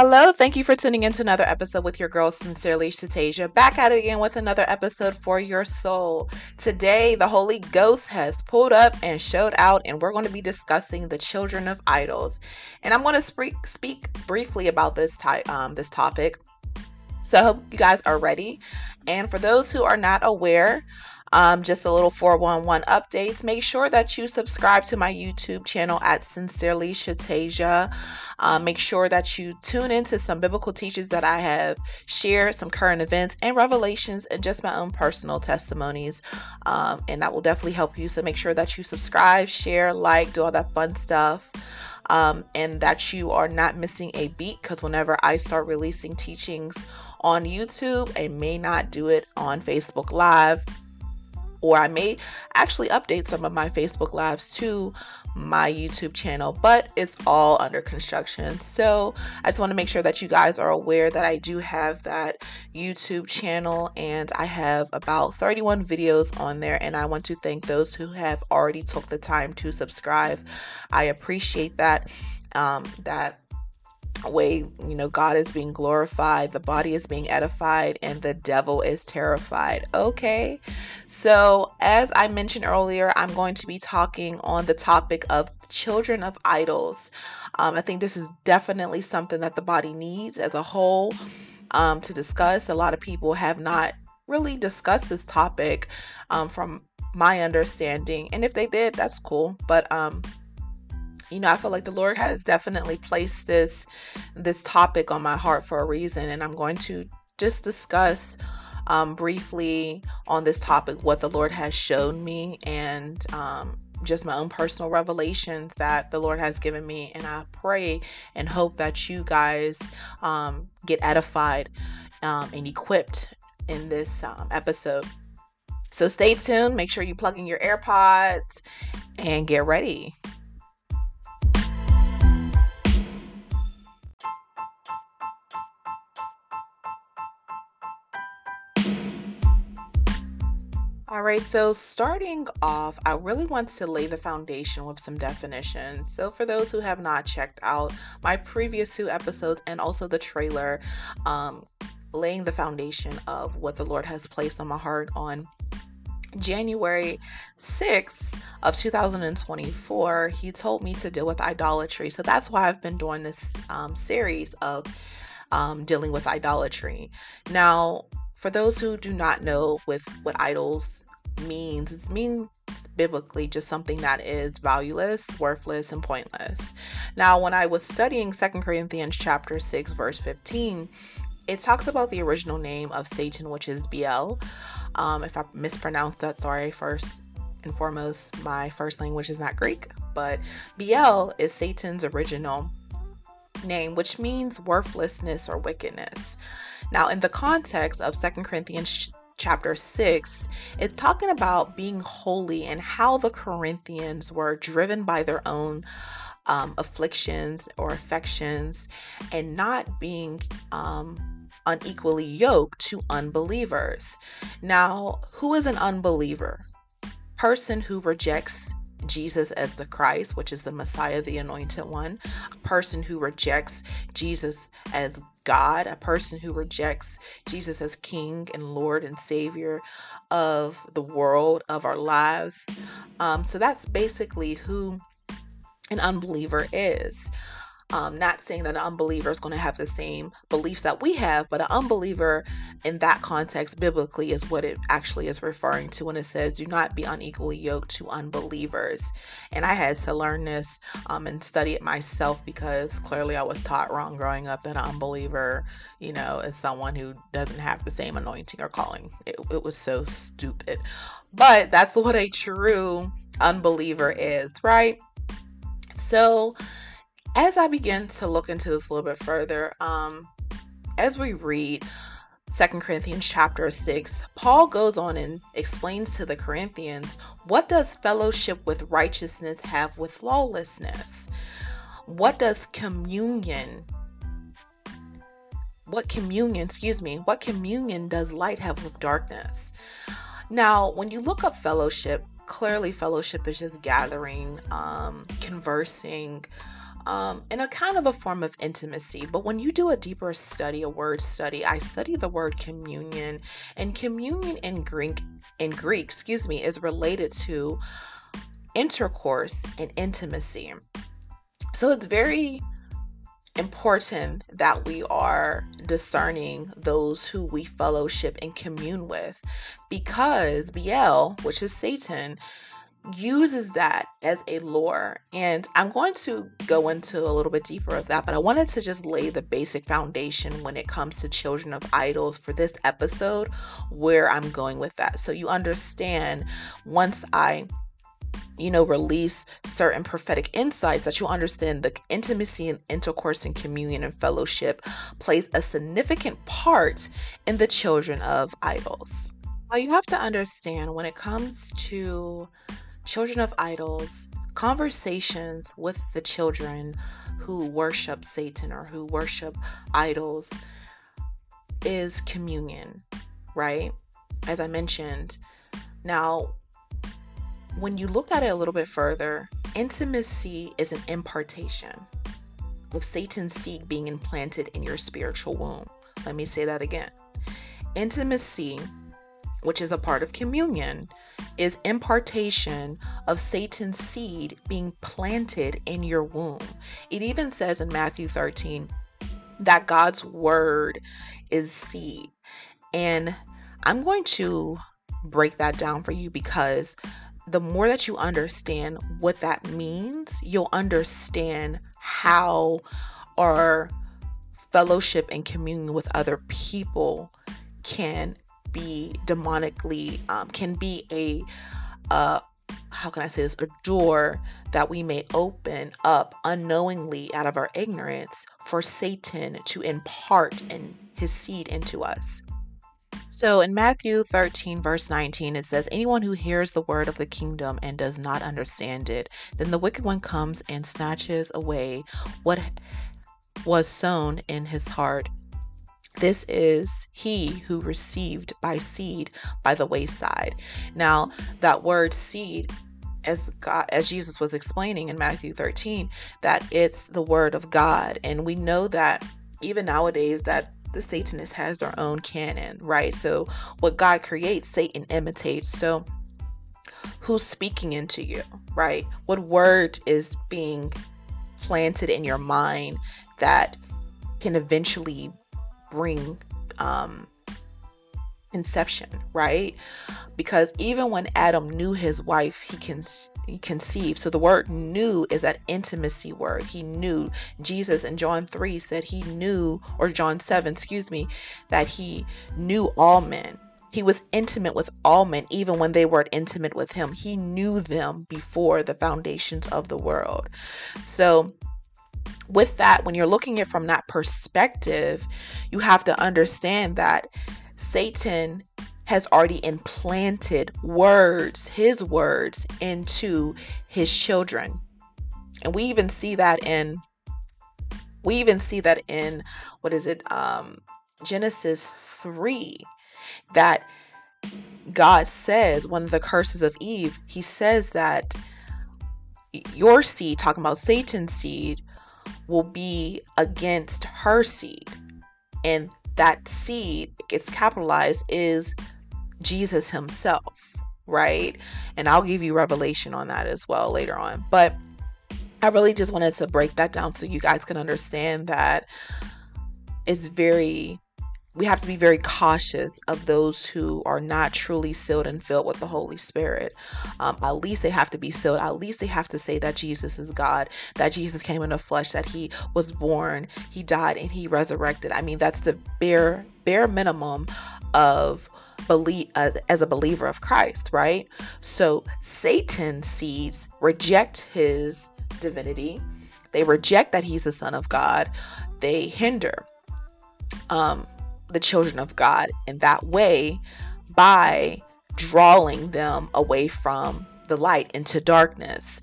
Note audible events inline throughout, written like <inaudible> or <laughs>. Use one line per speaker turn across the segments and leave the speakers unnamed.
Hello, thank you for tuning in to another episode with your girl, Sincerely Shatasia. Back at it again with another episode for your soul. Today, the Holy Ghost has pulled up and showed out, and we're going to be discussing the children of idols. And I'm going to speak, speak briefly about this, ty- um, this topic. So I hope you guys are ready. And for those who are not aware, um, just a little 411 updates. Make sure that you subscribe to my YouTube channel at Sincerely Shatasia. Um, make sure that you tune into some biblical teachings that I have shared, some current events and revelations, and just my own personal testimonies. Um, and that will definitely help you. So make sure that you subscribe, share, like, do all that fun stuff. Um, and that you are not missing a beat because whenever I start releasing teachings on YouTube, I may not do it on Facebook Live or I may actually update some of my Facebook Lives to my YouTube channel, but it's all under construction. So I just want to make sure that you guys are aware that I do have that YouTube channel and I have about 31 videos on there. And I want to thank those who have already took the time to subscribe. I appreciate that. Um, that way you know god is being glorified the body is being edified and the devil is terrified. Okay. So as i mentioned earlier i'm going to be talking on the topic of children of idols. Um, i think this is definitely something that the body needs as a whole um, to discuss. A lot of people have not really discussed this topic um, from my understanding and if they did that's cool but um you know, I feel like the Lord has definitely placed this this topic on my heart for a reason, and I'm going to just discuss um, briefly on this topic what the Lord has shown me and um, just my own personal revelations that the Lord has given me. And I pray and hope that you guys um, get edified um, and equipped in this um, episode. So stay tuned. Make sure you plug in your AirPods and get ready. All right, so starting off, I really want to lay the foundation with some definitions. So, for those who have not checked out my previous two episodes and also the trailer, um, laying the foundation of what the Lord has placed on my heart on January 6th of 2024, he told me to deal with idolatry. So that's why I've been doing this um, series of um, dealing with idolatry. Now, for those who do not know with what idols means, it means biblically just something that is valueless, worthless, and pointless. Now, when I was studying Second Corinthians chapter 6, verse 15, it talks about the original name of Satan, which is Bel. Um, if I mispronounced that, sorry. First and foremost, my first language is not Greek, but Bel is Satan's original name, which means worthlessness or wickedness. Now, in the context of Second Corinthians chapter 6, it's talking about being holy and how the Corinthians were driven by their own um, afflictions or affections and not being um, unequally yoked to unbelievers. Now, who is an unbeliever? Person who rejects Jesus as the Christ, which is the Messiah, the anointed one, a person who rejects Jesus as God, a person who rejects Jesus as King and Lord and Savior of the world, of our lives. Um, so that's basically who an unbeliever is. Um, not saying that an unbeliever is going to have the same beliefs that we have, but an unbeliever in that context biblically is what it actually is referring to when it says, do not be unequally yoked to unbelievers. And I had to learn this um, and study it myself because clearly I was taught wrong growing up that an unbeliever, you know, is someone who doesn't have the same anointing or calling. It, it was so stupid. But that's what a true unbeliever is, right? So, as I begin to look into this a little bit further, um, as we read Second Corinthians chapter 6, Paul goes on and explains to the Corinthians what does fellowship with righteousness have with lawlessness? What does communion what communion, excuse me, what communion does light have with darkness? Now, when you look up fellowship, clearly fellowship is just gathering, um, conversing, um, in a kind of a form of intimacy. But when you do a deeper study, a word study, I study the word communion, and communion in Greek, in Greek, excuse me, is related to intercourse and intimacy. So it's very important that we are discerning those who we fellowship and commune with because Belial, which is Satan, uses that as a lure. And I'm going to go into a little bit deeper of that, but I wanted to just lay the basic foundation when it comes to children of idols for this episode, where I'm going with that. So you understand once I you know, release certain prophetic insights that you understand the intimacy and intercourse and communion and fellowship plays a significant part in the children of idols. Now, you have to understand when it comes to children of idols, conversations with the children who worship Satan or who worship idols is communion, right? As I mentioned. Now, when you look at it a little bit further, intimacy is an impartation of Satan's seed being implanted in your spiritual womb. Let me say that again. Intimacy, which is a part of communion, is impartation of Satan's seed being planted in your womb. It even says in Matthew 13 that God's word is seed. And I'm going to break that down for you because the more that you understand what that means, you'll understand how our fellowship and communion with other people can be demonically, um, can be a, uh, how can I say this, a door that we may open up unknowingly out of our ignorance for Satan to impart in his seed into us. So in Matthew 13, verse 19, it says, Anyone who hears the word of the kingdom and does not understand it, then the wicked one comes and snatches away what was sown in his heart. This is he who received by seed by the wayside. Now, that word seed as God, as Jesus was explaining in Matthew 13, that it's the word of God. And we know that even nowadays that the Satanist has their own canon, right? So what God creates, Satan imitates. So who's speaking into you, right? What word is being planted in your mind that can eventually bring um, conception, right? Because even when Adam knew his wife, he can he conceived. So the word knew is that intimacy word. He knew. Jesus in John 3 said he knew, or John 7, excuse me, that he knew all men. He was intimate with all men, even when they weren't intimate with him. He knew them before the foundations of the world. So with that, when you're looking at it from that perspective, you have to understand that Satan has already implanted words, his words, into his children. And we even see that in we even see that in what is it um Genesis 3 that God says one of the curses of Eve, he says that your seed, talking about Satan's seed, will be against her seed. And that seed gets capitalized is Jesus himself, right? And I'll give you revelation on that as well later on. But I really just wanted to break that down so you guys can understand that it's very we have to be very cautious of those who are not truly sealed and filled with the Holy Spirit. Um, at least they have to be sealed. At least they have to say that Jesus is God, that Jesus came in the flesh, that He was born, He died, and He resurrected. I mean, that's the bare bare minimum of believe as, as a believer of Christ, right? So Satan seeds reject His divinity. They reject that He's the Son of God. They hinder. Um, the children of God in that way by drawing them away from the light into darkness.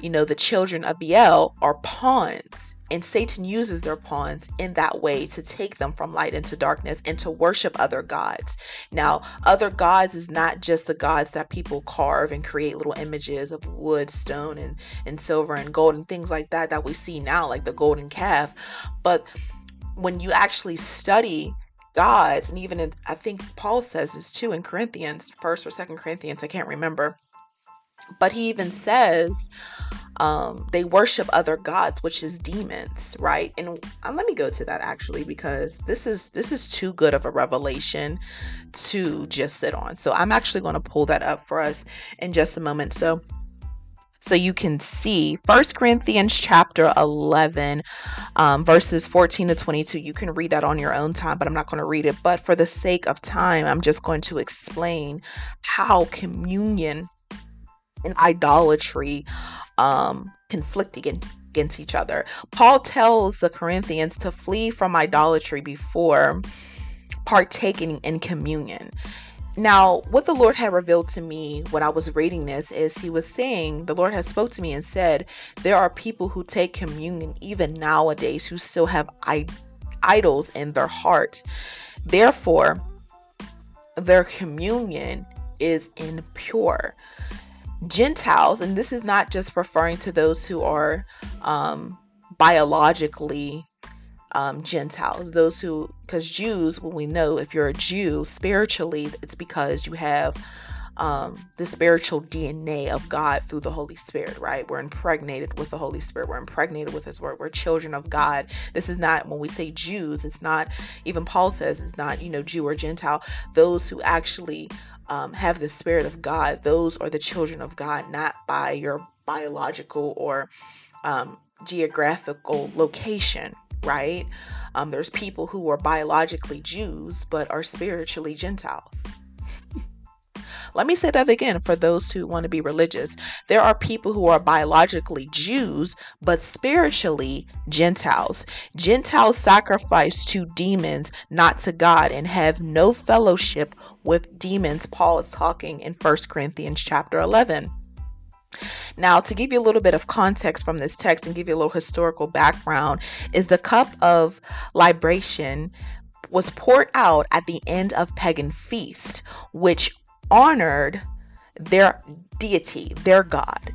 You know, the children of Belial are pawns and Satan uses their pawns in that way to take them from light into darkness and to worship other gods. Now, other gods is not just the gods that people carve and create little images of wood, stone, and, and silver and gold and things like that that we see now, like the golden calf. But when you actually study gods, and even in, I think Paul says this too in Corinthians, first or second Corinthians, I can't remember. But he even says um, they worship other gods, which is demons, right? And uh, let me go to that actually because this is this is too good of a revelation to just sit on. So I'm actually going to pull that up for us in just a moment. So so you can see First Corinthians chapter 11, um, verses 14 to 22. You can read that on your own time, but I'm not going to read it. But for the sake of time, I'm just going to explain how communion and idolatry um, conflicting against each other. Paul tells the Corinthians to flee from idolatry before partaking in communion. Now, what the Lord had revealed to me when I was reading this is he was saying, the Lord had spoke to me and said, there are people who take communion even nowadays who still have I- idols in their heart. Therefore, their communion is impure. Gentiles, and this is not just referring to those who are um, biologically um, Gentiles, those who, because Jews, when we know if you're a Jew spiritually, it's because you have um, the spiritual DNA of God through the Holy Spirit, right? We're impregnated with the Holy Spirit. We're impregnated with His Word. We're children of God. This is not, when we say Jews, it's not, even Paul says it's not, you know, Jew or Gentile. Those who actually um, have the Spirit of God, those are the children of God, not by your biological or um, geographical location, right? Um, there's people who are biologically Jews but are spiritually Gentiles. <laughs> Let me say that again for those who want to be religious. There are people who are biologically Jews, but spiritually Gentiles. Gentiles sacrifice to demons, not to God, and have no fellowship with demons. Paul is talking in 1 Corinthians chapter 11. Now, to give you a little bit of context from this text and give you a little historical background, is the cup of libation was poured out at the end of pagan feast, which honored their deity, their god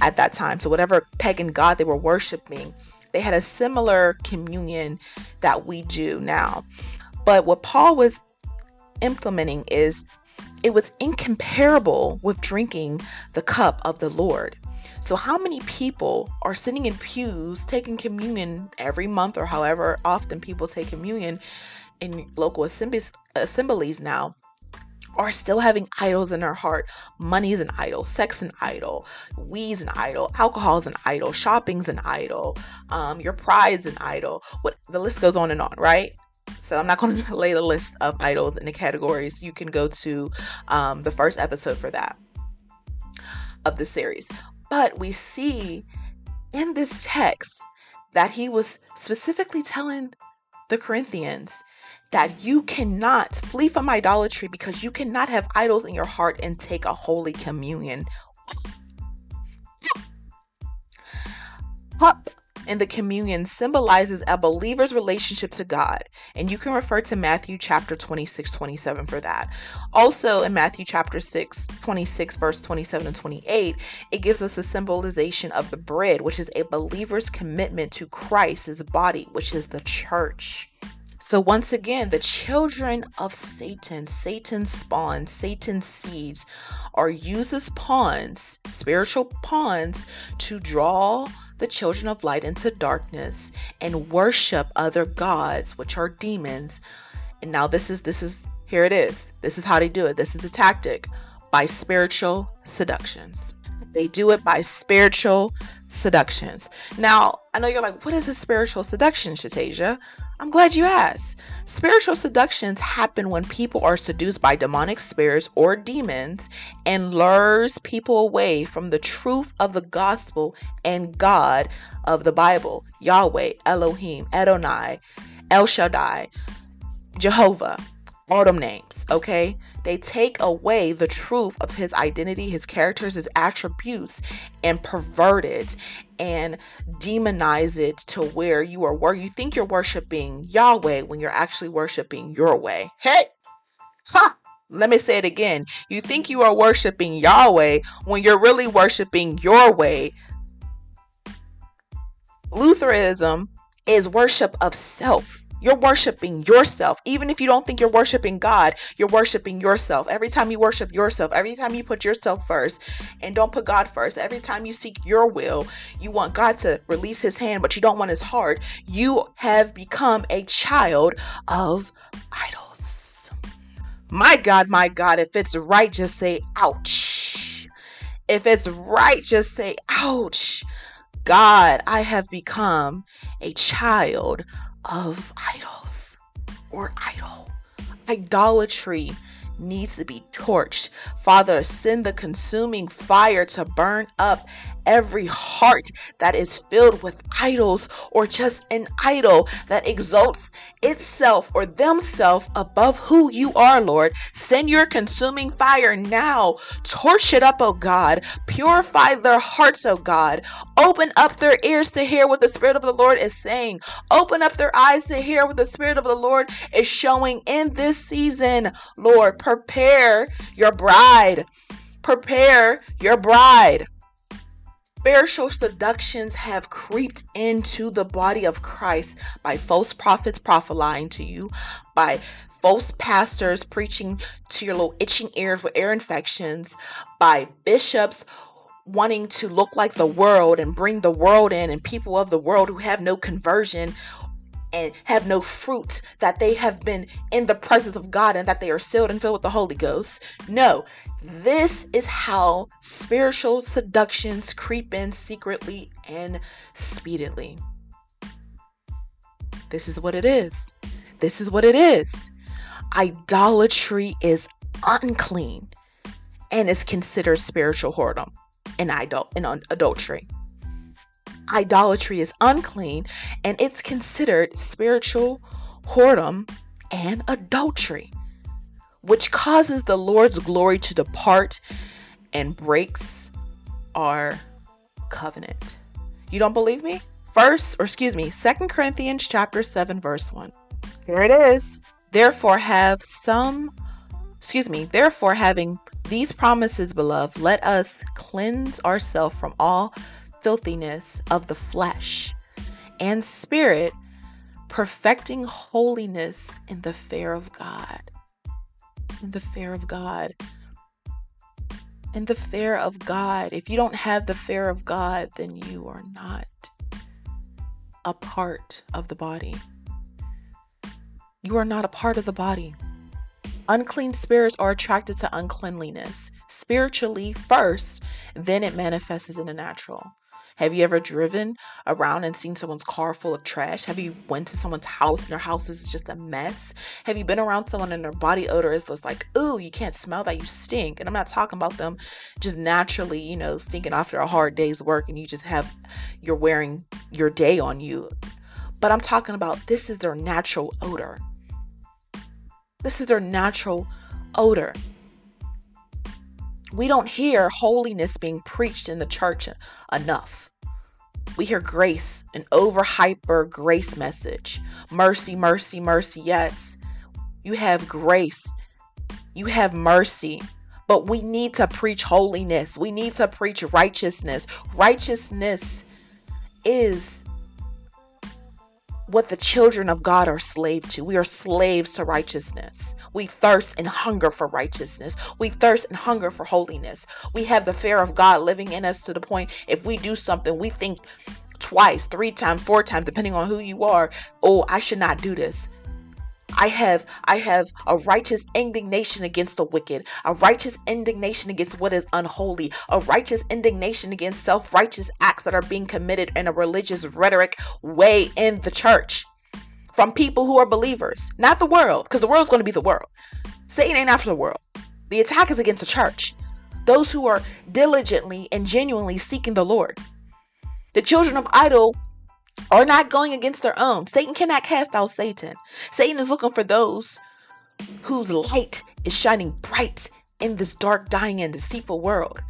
at that time. So, whatever pagan god they were worshiping, they had a similar communion that we do now. But what Paul was implementing is it was incomparable with drinking the cup of the Lord. So, how many people are sitting in pews taking communion every month or however often people take communion in local assemblies, assemblies now? are still having idols in their heart. Money is an idol, sex an idol, weed's an idol, alcohol is an idol, shopping's an idol, um, your pride's an idol. What the list goes on and on, right? So I'm not going <laughs> to lay the list of idols in the categories. You can go to um, the first episode for that of the series. But we see in this text that he was specifically telling the Corinthians that you cannot flee from idolatry because you cannot have idols in your heart and take a holy communion. In the communion symbolizes a believer's relationship to God. And you can refer to Matthew chapter 26, 27 for that. Also, in Matthew chapter 6, 26, verse 27 and 28, it gives us a symbolization of the bread, which is a believer's commitment to Christ's body, which is the church. So, once again, the children of Satan, Satan's spawn, Satan's seeds, are used as pawns, spiritual pawns, to draw the children of light into darkness and worship other gods, which are demons. And now, this is, this is, here it is. This is how they do it. This is a tactic by spiritual seductions. They do it by spiritual seductions. Now, I know you're like, what is a spiritual seduction, Shatasia? I'm glad you asked. Spiritual seductions happen when people are seduced by demonic spirits or demons and lures people away from the truth of the gospel and God of the Bible Yahweh, Elohim, Adonai, El Shaddai, Jehovah. all them names, okay? They take away the truth of his identity, his characters, his attributes, and pervert it and demonize it to where you are where you think you're worshiping Yahweh when you're actually worshiping your way. Hey! Ha! Let me say it again. You think you are worshiping Yahweh when you're really worshiping your way. Luciferianism is worship of self. You're worshiping yourself. Even if you don't think you're worshiping God, you're worshiping yourself. Every time you worship yourself, every time you put yourself first and don't put God first, every time you seek your will, you want God to release his hand, but you don't want his heart, you have become a child of idols. My God, my God, if it's right, just say ouch. If it's right, just say ouch. God, I have become a child of idols or idol. Idolatry needs to be torched. Father, send the consuming fire to burn up every heart that is filled with idols or just an idol that exalts itself or themselves above who you are, Lord. Send your consuming fire now. Torch it up, oh God. Purify their hearts, oh God. Open up their ears to hear what the Spirit of the Lord is saying. Open up their eyes to hear what the Spirit of the Lord is showing in this season. Lord, prepare your bride. Prepare your bride. Spiritual seductions have creeped into the body of Christ by false prophets prophesying to you, by false pastors preaching to your little itching ears with ear infections, by bishops wanting to look like the world and bring the world in, and people of the world who have no conversion and have no fruit, that they have been in the presence of God and that they are sealed and filled with the Holy Ghost. No, this is how spiritual seductions creep in secretly and speedily. This is what it is. This is what it is. Idolatry is unclean and is considered spiritual whoredom and idol and adultery idolatry is unclean and it's considered spiritual whoredom and adultery, which causes the Lord's glory to depart and breaks our covenant. You don't believe me? First, or excuse me, Second Corinthians chapter 7 verse 1. Here it is. Therefore have some excuse me, therefore having these promises, beloved, let us cleanse ourselves from all filthiness of the flesh and spirit, perfecting holiness in the fear of God. In the fear of God. In the fear of God. If you don't have the fear of God, then you are not a part of the body. You are not a part of the body. Unclean spirits are attracted to uncleanliness spiritually first, then it manifests in the natural. Have you ever driven around and seen someone's car full of trash? Have you went to someone's house and their house is just a mess? Have you been around someone and their body odor is just like, ooh, you can't smell that, you stink. And I'm not talking about them just naturally, you know, stinking after a hard day's work and you just have you're wearing your day on you. But I'm talking about this is their natural odor. This is their natural odor we don't hear holiness being preached in the church enough. We hear grace, an over hyper grace message. Mercy, mercy, mercy. Yes, you have grace, you have mercy. But we need to preach holiness. We need to preach righteousness. Righteousness is what the children of God are slave to. We are slaves to righteousness. We thirst and hunger for righteousness. We thirst and hunger for holiness. We have the fear of God living in us to the point if we do something, we think twice, three times, four times, depending on who you are. Oh, I should not do this. I have I have a righteous indignation against the wicked, a righteous indignation against what is unholy, a righteous indignation against self-righteous acts that are being committed in a religious rhetoric way in the church from people who are believers, not the world, because the world's going to be the world. Satan ain't after the world. The attack is against the church, those who are diligently and genuinely seeking the Lord. The children of idol are not going against their own. Satan cannot cast out Satan. Satan is looking for those whose light is shining bright in this dark, dying, and deceitful world.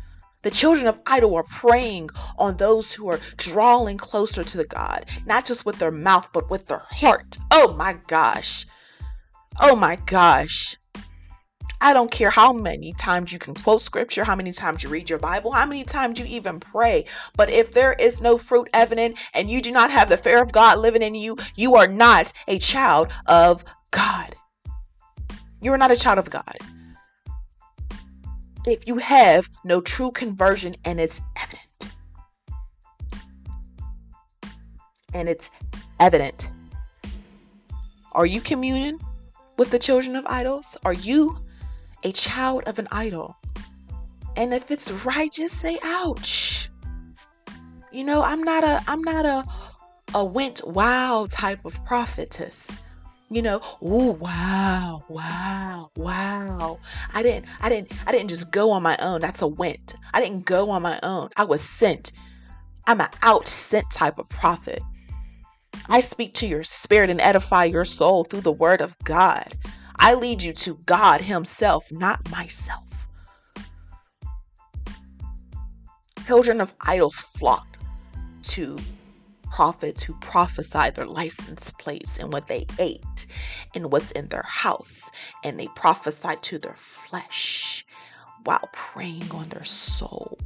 The children of idol are preying on those who are drawing closer to the God, not just with their mouth, but with their heart. Oh my gosh. Oh my gosh. I don't care how many times you can quote scripture, how many times you read your Bible, how many times you even pray. But if there is no fruit evident and you do not have the fear of God living in you, you are not a child of God. You are not a child of God. If you have no true conversion and it's evident, and it's evident, are you communing with the children of idols? Are you a child of an idol? And if it's right, just say ouch. You know, I'm not a I'm not a a went wow type of prophetess you know oh wow wow wow. I didn't i didn't i didn't just go on my own. That's a went. I didn't go on my own. I was sent. I'm an out sent type of prophet. I speak to your spirit and edify your soul through the word of god. I lead you to god himself not myself. Children of idols flock to prophets who prophesied their license plates and what they ate and what's in their house. And they prophesied to their flesh while preying on their soul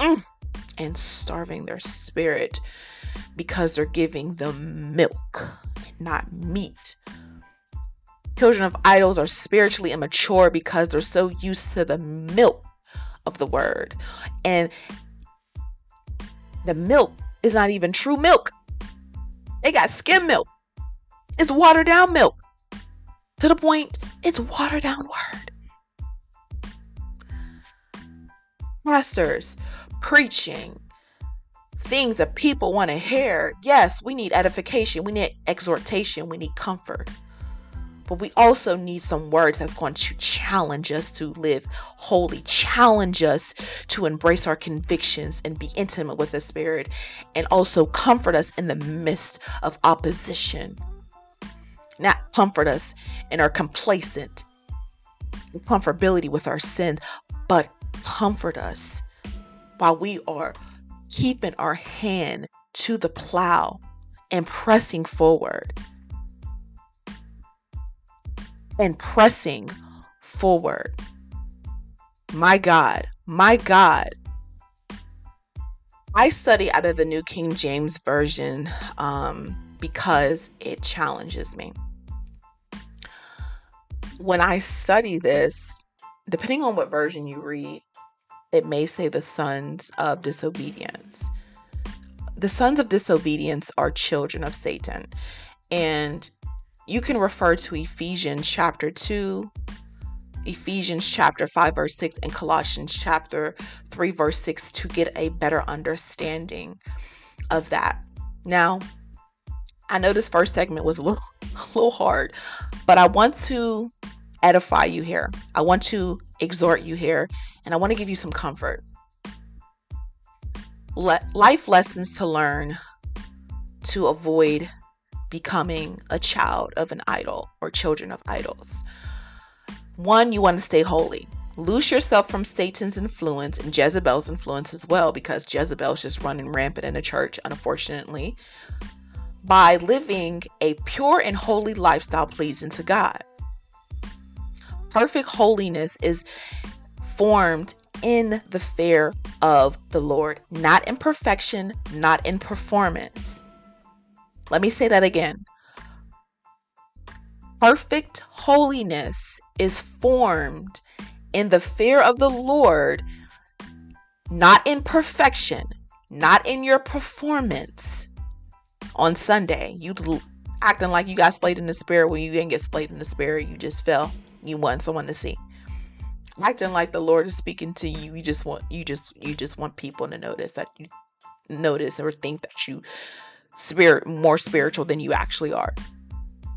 mm. and starving their spirit because they're giving them milk and not meat. Children of idols are spiritually immature because they're so used to the milk of the word. And the milk is not even true milk. They got skim milk. It's watered down milk. To the point, it's watered down word. Pastors preaching things that people want to hear. Yes, we need edification, we need exhortation, we need comfort. But we also need some words that's going to challenge us to live holy, challenge us to embrace our convictions and be intimate with the Spirit, and also comfort us in the midst of opposition. Not comfort us in our complacent comfortability with our sin, but comfort us while we are keeping our hand to the plow and pressing forward and pressing forward. My God, my God. I study out of the New King James Version um, because it challenges me. When I study this, depending on what version you read, it may say the sons of disobedience. The sons of disobedience are children of Satan. And you can refer to Ephesians chapter 2, Ephesians chapter 5, verse 6, and Colossians chapter 3, verse 6 to get a better understanding of that. Now, I know this first segment was a little, <laughs> a little hard, but I want to edify you here. I want to exhort you here, and I want to give you some comfort. Let life lessons to learn to avoid becoming a child of an idol or children of idols. One, you want to stay holy. Loose yourself from Satan's influence and Jezebel's influence as well, because Jezebel's just running rampant in the church, unfortunately, by living a pure and holy lifestyle pleasing to God. Perfect holiness is formed in the fear of the Lord, not in perfection, not in performance. Let me say that again. Perfect holiness is formed in the fear of the Lord, not in perfection, not in your performance. On Sunday, you acting like you got slayed in the spirit when you didn't get slayed in the spirit, you just fell. You want someone to see. Acting like the Lord is speaking to you, you just want you just you just want people to notice that you notice or think that you spirit more spiritual than you actually are.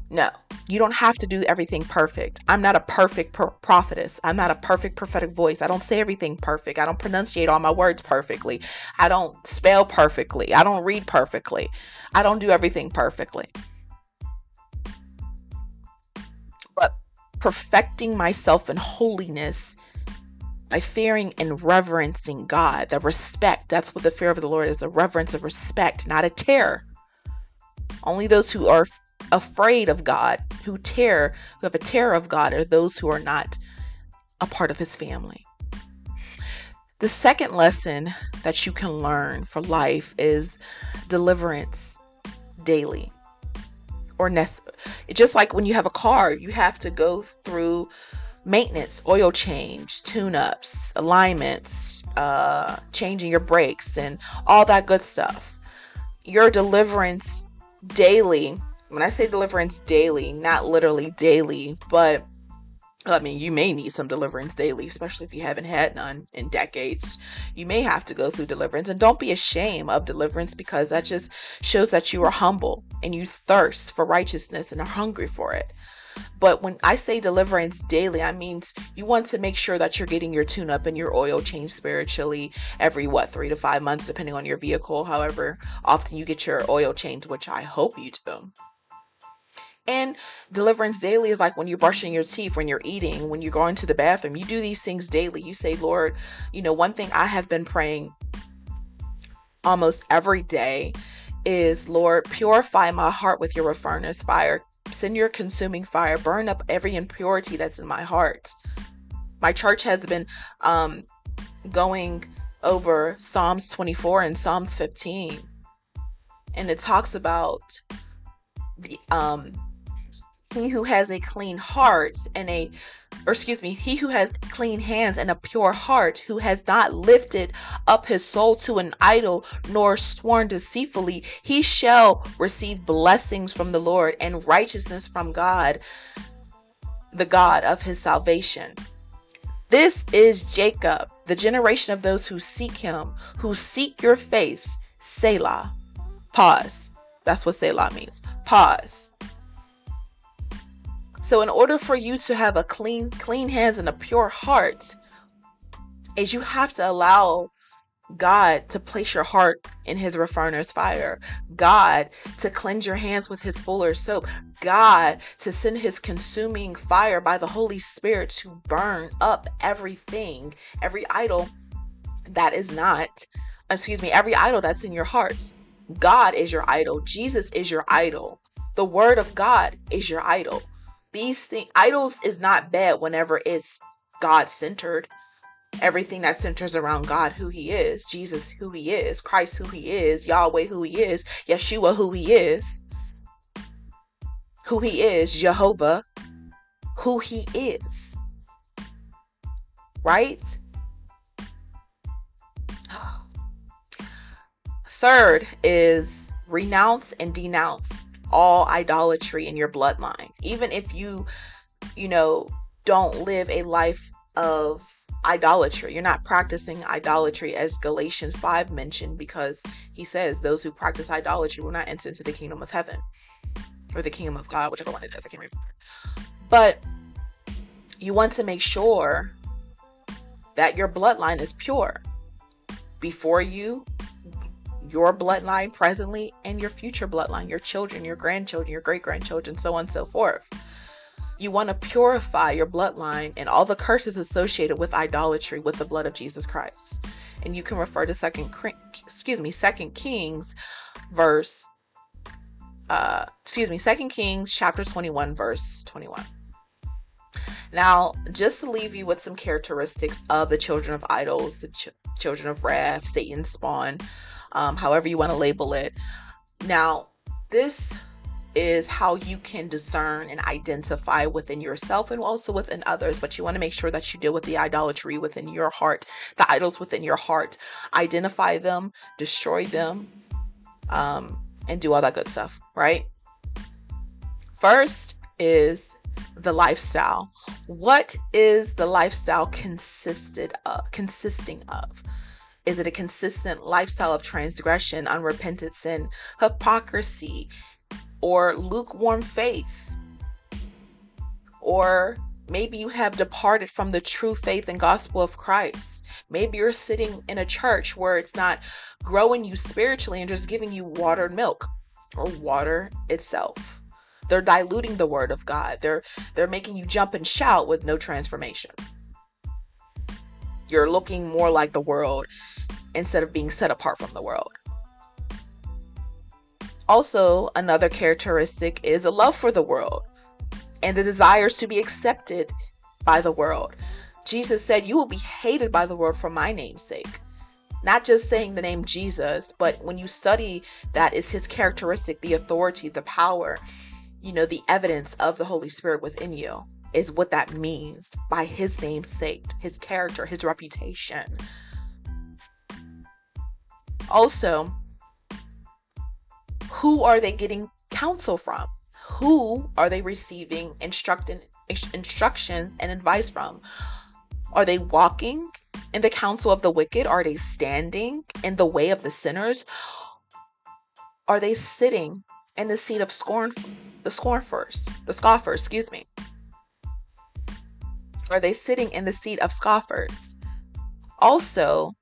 No, you don't have to do everything perfect. I'm not a perfect pro- prophetess. I'm not a perfect prophetic voice. I don't say everything perfect. I don't pronunciate all my words perfectly. I don't spell perfectly. I don't read perfectly. I don't do everything perfectly. But perfecting myself in holiness by fearing and reverencing God. The respect, that's what the fear of the Lord is a reverence of respect, not a terror. Only those who are afraid of God, who tear, who have a terror of God, are those who are not a part of his family. The second lesson that you can learn for life is deliverance daily. Or nec- just like when you have a car, you have to go through maintenance, oil change, tune ups, alignments, uh, changing your brakes, and all that good stuff. Your deliverance daily, when I say deliverance daily, not literally daily, but I mean, you may need some deliverance daily, especially if you haven't had none in decades. You may have to go through deliverance. And don't be ashamed of deliverance because that just shows that you are humble and you thirst for righteousness and are hungry for it. But when I say deliverance daily, I mean you want to make sure that you're getting your tune up and your oil changed spiritually every what three to five months, depending on your vehicle. However, often you get your oil changed, which I hope you do. And deliverance daily is like when you're brushing your teeth, when you're eating, when you're going to the bathroom. You do these things daily. You say, Lord, you know, one thing I have been praying almost every day is, Lord, purify my heart with your furnace fire. Send your consuming fire, burn up every impurity that's in my heart. My church has been um, going over Psalms 24 and Psalms 15, and it talks about the um, he who has a clean heart and a or excuse me, he who has clean hands and a pure heart, who has not lifted up his soul to an idol, nor sworn deceitfully, he shall receive blessings from the Lord and righteousness from God, the God of his salvation. This is Jacob, the generation of those who seek him, who seek your face. Selah. Pause. That's what Selah means. Pause. So in order for you to have a clean clean hands and a pure heart is you have to allow God to place your heart in his refiner's fire. God to cleanse your hands with his fuller soap. God to send his consuming fire by the Holy Spirit to burn up everything, every idol that is not, excuse me, every idol that's in your heart. God is your idol. Jesus is your idol. The word of God is your idol these things idols is not bad whenever it's God centered. Everything that centers around God, who He is, Jesus, who He is, Christ, who He is, Yahweh, who He is, Yeshua, who He is, who He is, Jehovah, who He is. Right? Third is renounce and denounce all idolatry in your bloodline. Even if you, you know, don't live a life of idolatry. You're not practicing idolatry as Galatians 5 mentioned because he says those who practice idolatry will not enter into the kingdom of heaven or the kingdom of God, whichever one it is, I can't remember. But you want to make sure that your bloodline is pure before you your bloodline presently and your future bloodline, your children, your grandchildren, your great grandchildren, so on and so forth. You want to purify your bloodline and all the curses associated with idolatry with the blood of Jesus Christ. And you can refer to second excuse me, second Kings verse uh excuse me, second Kings chapter 21 verse 21. Now, just to leave you with some characteristics of the children of idols, the ch- children of wrath, Satan's spawn, um, however you want to label it. Now, this is how you can discern and identify within yourself and also within others. But you want to make sure that you deal with the idolatry within your heart, the idols within your heart. Identify them, destroy them, um, and do all that good stuff, right? First is the lifestyle. What is the lifestyle consisted of consisting of? Is it a consistent lifestyle of transgression, unrepentant sin, hypocrisy, or lukewarm faith? Or maybe you have departed from the true faith and gospel of Christ. Maybe you're sitting in a church where it's not growing you spiritually and just giving you watered milk or water itself. They're diluting the word of God. They're they're making you jump and shout with no transformation. You're looking more like the world instead of being set apart from the world. Also, another characteristic is a love for the world and the desires to be accepted by the world. Jesus said, You will be hated by the world for my name's sake. Not just saying the name Jesus, but when you study that is his characteristic, the authority, the power, you know, the evidence of the Holy Spirit within you is what that means by his name's sake, his character, his reputation. Also, who are they getting counsel from? Who are they receiving instructing, instructions and advice from? Are they walking in the counsel of the wicked? Are they standing in the way of the sinners? Are they sitting in the seat of scorn, the scorners, the scoffers, excuse me? Are they sitting in the seat of scoffers? Also,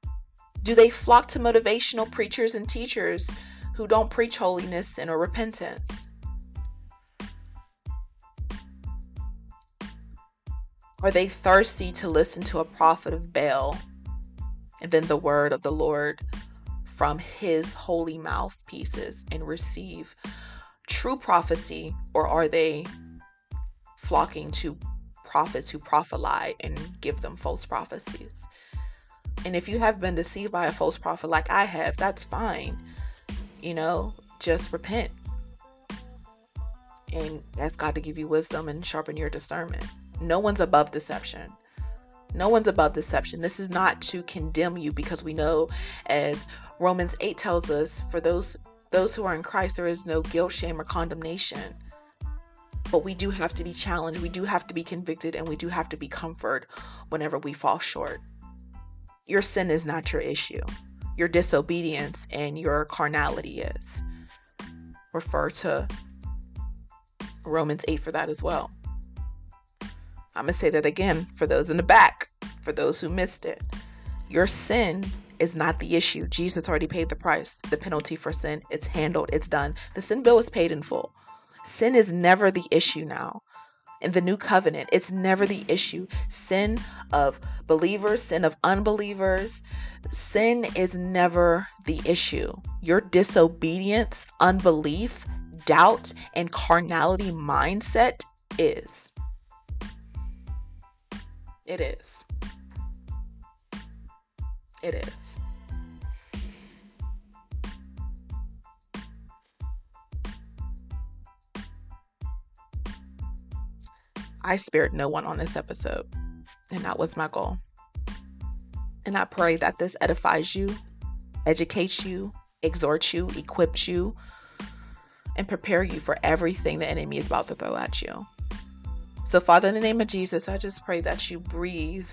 do they flock to motivational preachers and teachers who don't preach holiness and or repentance? Are they thirsty to listen to a prophet of Baal and then the word of the Lord from his holy mouthpieces and receive true prophecy? Or are they flocking to prophets who prophesy and give them false prophecies? And if you have been deceived by a false prophet like I have, that's fine. You know, just repent and ask God to give you wisdom and sharpen your discernment. No one's above deception. No one's above deception. This is not to condemn you because we know as Romans 8 tells us for those those who are in Christ there is no guilt, shame or condemnation. But we do have to be challenged, we do have to be convicted and we do have to be comforted whenever we fall short. Your sin is not your issue. Your disobedience and your carnality is. Refer to Romans 8 for that as well. I'm going to say that again for those in the back, for those who missed it. Your sin is not the issue. Jesus already paid the price, the penalty for sin. It's handled, it's done. The sin bill is paid in full. Sin is never the issue now. In the new covenant, it's never the issue. Sin of believers, sin of unbelievers, sin is never the issue. Your disobedience, unbelief, doubt, and carnality mindset is. It is. It is. I spared no one on this episode, and that was my goal. And I pray that this edifies you, educates you, exhorts you, equips you, and prepare you for everything the enemy is about to throw at you. So, Father, in the name of Jesus, I just pray that you breathe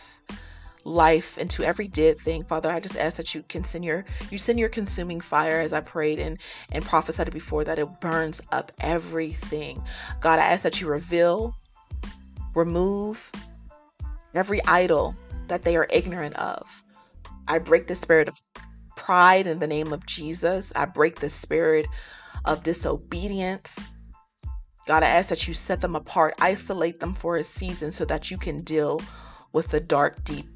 life into every dead thing. Father, I just ask that you can send your you send your consuming fire as I prayed and and prophesied before that it burns up everything. God, I ask that you reveal, remove every idol that they are ignorant of. I break the spirit of pride in the name of Jesus. I break the spirit of disobedience. God, I ask that you set them apart, isolate them for a season so that you can deal with the dark, deep,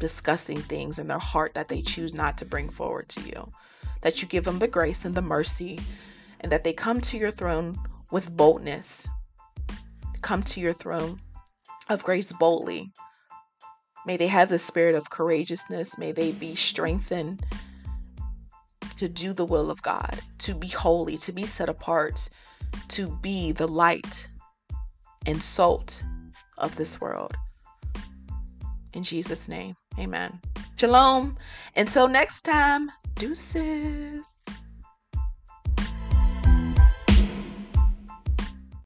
disgusting things in their heart that they choose not to bring forward to you. That you give them the grace and the mercy, and that they come to your throne with boldness. Come to your throne of grace boldly. May they have the spirit of courageousness. May they be strengthened to do the will of God, to be holy, to be set apart, to be the light and salt of this world. In Jesus' name, amen. Shalom. Until next time, deuces.